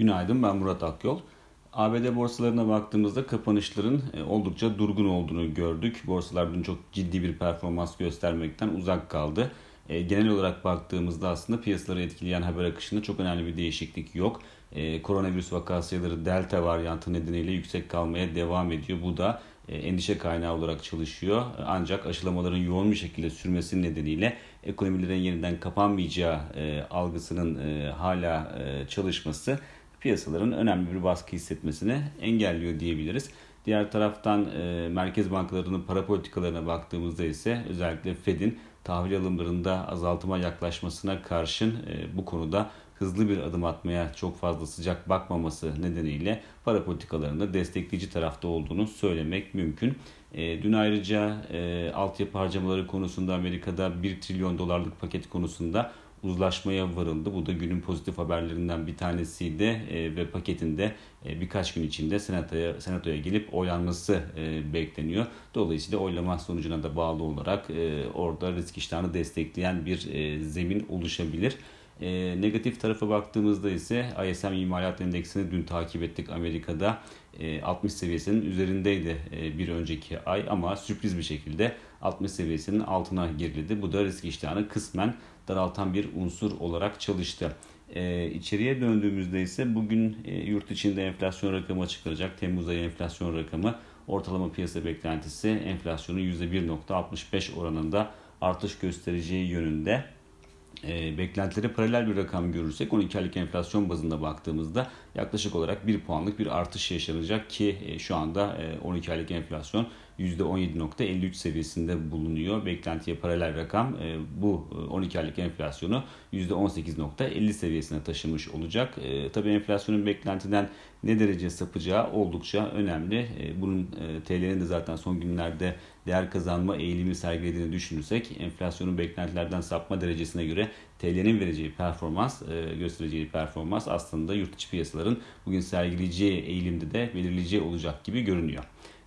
Günaydın ben Murat Akyol. ABD borsalarına baktığımızda kapanışların e, oldukça durgun olduğunu gördük. Borsalar dün çok ciddi bir performans göstermekten uzak kaldı. E, genel olarak baktığımızda aslında piyasaları etkileyen haber akışında çok önemli bir değişiklik yok. E, koronavirüs vaka sayıları delta varyantı nedeniyle yüksek kalmaya devam ediyor. Bu da endişe kaynağı olarak çalışıyor. Ancak aşılamaların yoğun bir şekilde sürmesi nedeniyle ekonomilerin yeniden kapanmayacağı algısının hala çalışması piyasaların önemli bir baskı hissetmesini engelliyor diyebiliriz. Diğer taraftan e, merkez bankalarının para politikalarına baktığımızda ise özellikle Fed'in tahvil alımlarında azaltıma yaklaşmasına karşın e, bu konuda hızlı bir adım atmaya çok fazla sıcak bakmaması nedeniyle para politikalarında destekleyici tarafta olduğunu söylemek mümkün. E, dün ayrıca e, altyapı harcamaları konusunda Amerika'da 1 trilyon dolarlık paket konusunda uzlaşmaya varıldı. Bu da günün pozitif haberlerinden bir tanesiydi e, ve paketinde e, birkaç gün içinde senatoya senatoya gelip oylanması e, bekleniyor. Dolayısıyla oylama sonucuna da bağlı olarak orada risk iştahını destekleyen bir zemin oluşabilir. E, negatif tarafa baktığımızda ise ISM imalat endeksini dün takip ettik Amerika'da. E, 60 seviyesinin üzerindeydi e, bir önceki ay ama sürpriz bir şekilde 60 seviyesinin altına girildi. Bu da risk iştahını kısmen daraltan bir unsur olarak çalıştı. E, içeriye döndüğümüzde ise bugün e, yurt içinde enflasyon rakamı açıklanacak. Temmuz ayı enflasyon rakamı ortalama piyasa beklentisi enflasyonun %1.65 oranında artış göstereceği yönünde e, beklentilere paralel bir rakam görürsek 12 aylık enflasyon bazında baktığımızda yaklaşık olarak 1 puanlık bir artış yaşanacak ki e, şu anda e, 12 aylık enflasyon %17.53 seviyesinde bulunuyor. Beklentiye paralel rakam e, bu 12 e, aylık enflasyonu %18.50 seviyesine taşımış olacak. E, tabii enflasyonun beklentiden ne derece sapacağı oldukça önemli. Bunun TL'nin de zaten son günlerde değer kazanma eğilimi sergilediğini düşünürsek enflasyonun beklentilerden sapma derecesine göre TL'nin vereceği performans, göstereceği performans aslında yurt içi piyasaların bugün sergileyeceği eğilimde de belirleyici olacak gibi görünüyor.